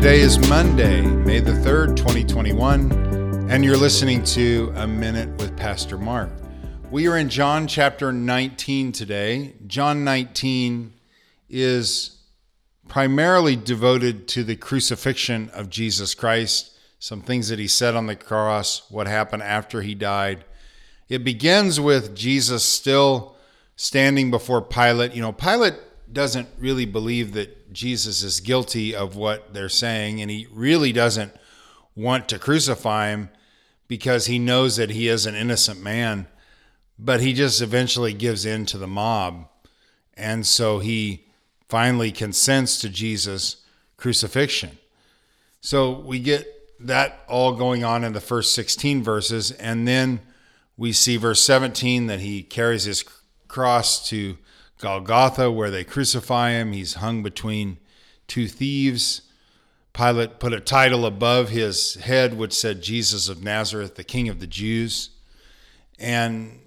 Today is Monday, May the 3rd, 2021, and you're listening to A Minute with Pastor Mark. We are in John chapter 19 today. John 19 is primarily devoted to the crucifixion of Jesus Christ, some things that he said on the cross, what happened after he died. It begins with Jesus still standing before Pilate. You know, Pilate doesn't really believe that Jesus is guilty of what they're saying, and he really doesn't want to crucify him because he knows that he is an innocent man. But he just eventually gives in to the mob. And so he finally consents to Jesus' crucifixion. So we get that all going on in the first 16 verses. And then we see verse 17 that he carries his cross to Golgotha, where they crucify him. He's hung between two thieves. Pilate put a title above his head which said Jesus of Nazareth, the King of the Jews. And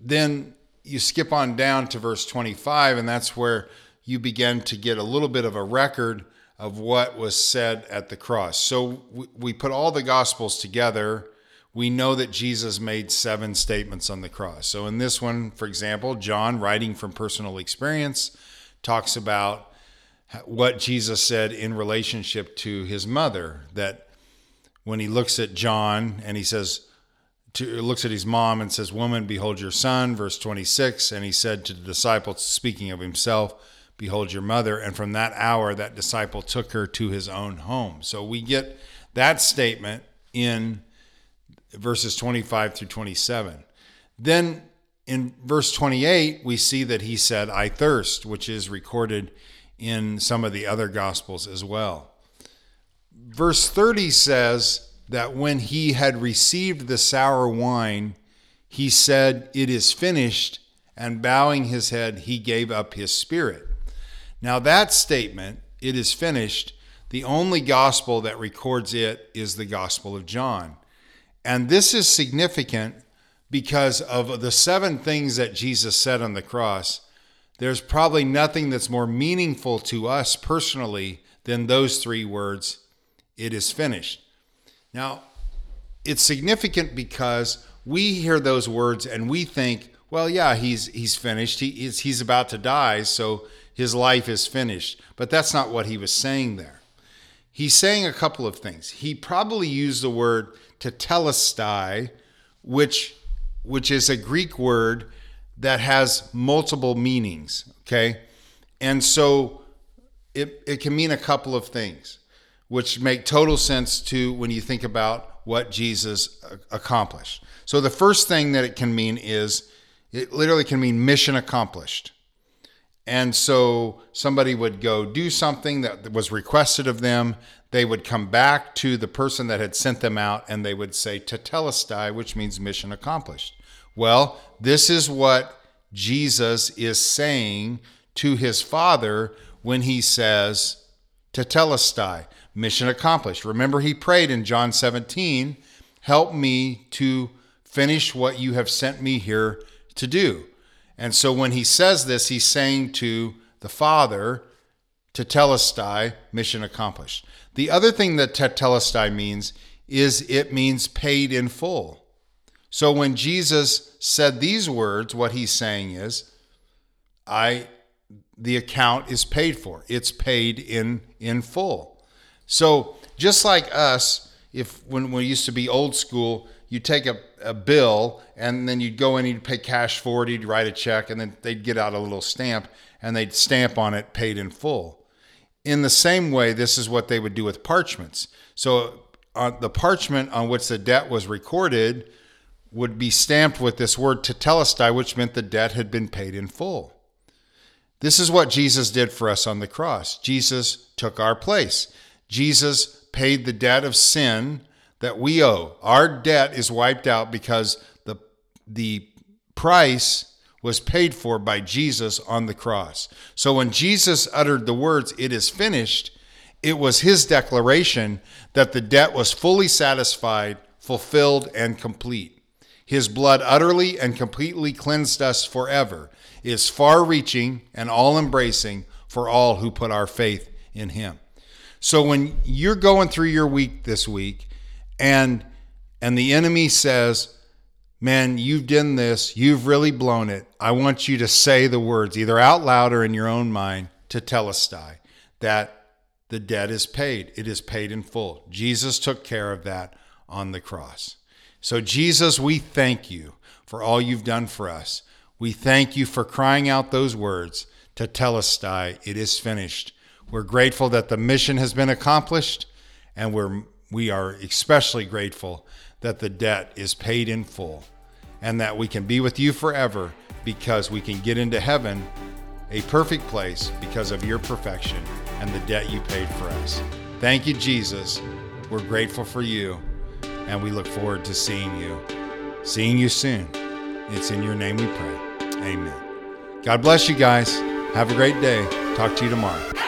then you skip on down to verse 25, and that's where you begin to get a little bit of a record of what was said at the cross. So we put all the Gospels together. We know that Jesus made seven statements on the cross. So in this one, for example, John, writing from personal experience, talks about what Jesus said in relationship to his mother. That when he looks at John and he says, to, looks at his mom and says, Woman, behold your son, verse 26. And he said to the disciples, speaking of himself, Behold your mother. And from that hour, that disciple took her to his own home. So we get that statement in verses 25 through 27. Then in verse 28, we see that he said, I thirst, which is recorded in some of the other gospels as well. Verse 30 says, that when he had received the sour wine, he said, It is finished, and bowing his head, he gave up his spirit. Now, that statement, it is finished, the only gospel that records it is the Gospel of John. And this is significant because of the seven things that Jesus said on the cross. There's probably nothing that's more meaningful to us personally than those three words it is finished. Now, it's significant because we hear those words and we think, well, yeah, he's he's finished. He he's about to die, so his life is finished. But that's not what he was saying there. He's saying a couple of things. He probably used the word tetelestai, which which is a Greek word that has multiple meanings. Okay, and so it, it can mean a couple of things which make total sense to when you think about what Jesus uh, accomplished. So the first thing that it can mean is it literally can mean mission accomplished. And so somebody would go do something that was requested of them. They would come back to the person that had sent them out and they would say tetelestai, which means mission accomplished. Well, this is what Jesus is saying to his Father when he says tetelestai mission accomplished. Remember, he prayed in John 17, help me to finish what you have sent me here to do. And so when he says this, he's saying to the Father, tetelestai, mission accomplished. The other thing that tetelestai means is it means paid in full. So when Jesus said these words, what he's saying is, I the account is paid for. It's paid in in full. So just like us, if when we used to be old school, you'd take a, a bill and then you'd go in you'd pay cash for it, you'd write a check, and then they'd get out a little stamp and they'd stamp on it paid in full. In the same way, this is what they would do with parchments. So uh, the parchment on which the debt was recorded would be stamped with this word tetelestai, which meant the debt had been paid in full. This is what Jesus did for us on the cross. Jesus took our place. Jesus paid the debt of sin that we owe. Our debt is wiped out because the, the price was paid for by Jesus on the cross. So when Jesus uttered the words, It is finished, it was his declaration that the debt was fully satisfied, fulfilled, and complete. His blood utterly and completely cleansed us forever, is far reaching and all embracing for all who put our faith in him. So when you're going through your week this week and and the enemy says, "Man, you've done this. You've really blown it." I want you to say the words either out loud or in your own mind tetelestai that the debt is paid. It is paid in full. Jesus took care of that on the cross. So Jesus, we thank you for all you've done for us. We thank you for crying out those words tetelestai, it is finished. We're grateful that the mission has been accomplished, and we're, we are especially grateful that the debt is paid in full and that we can be with you forever because we can get into heaven, a perfect place because of your perfection and the debt you paid for us. Thank you, Jesus. We're grateful for you, and we look forward to seeing you. Seeing you soon. It's in your name we pray. Amen. God bless you guys. Have a great day. Talk to you tomorrow.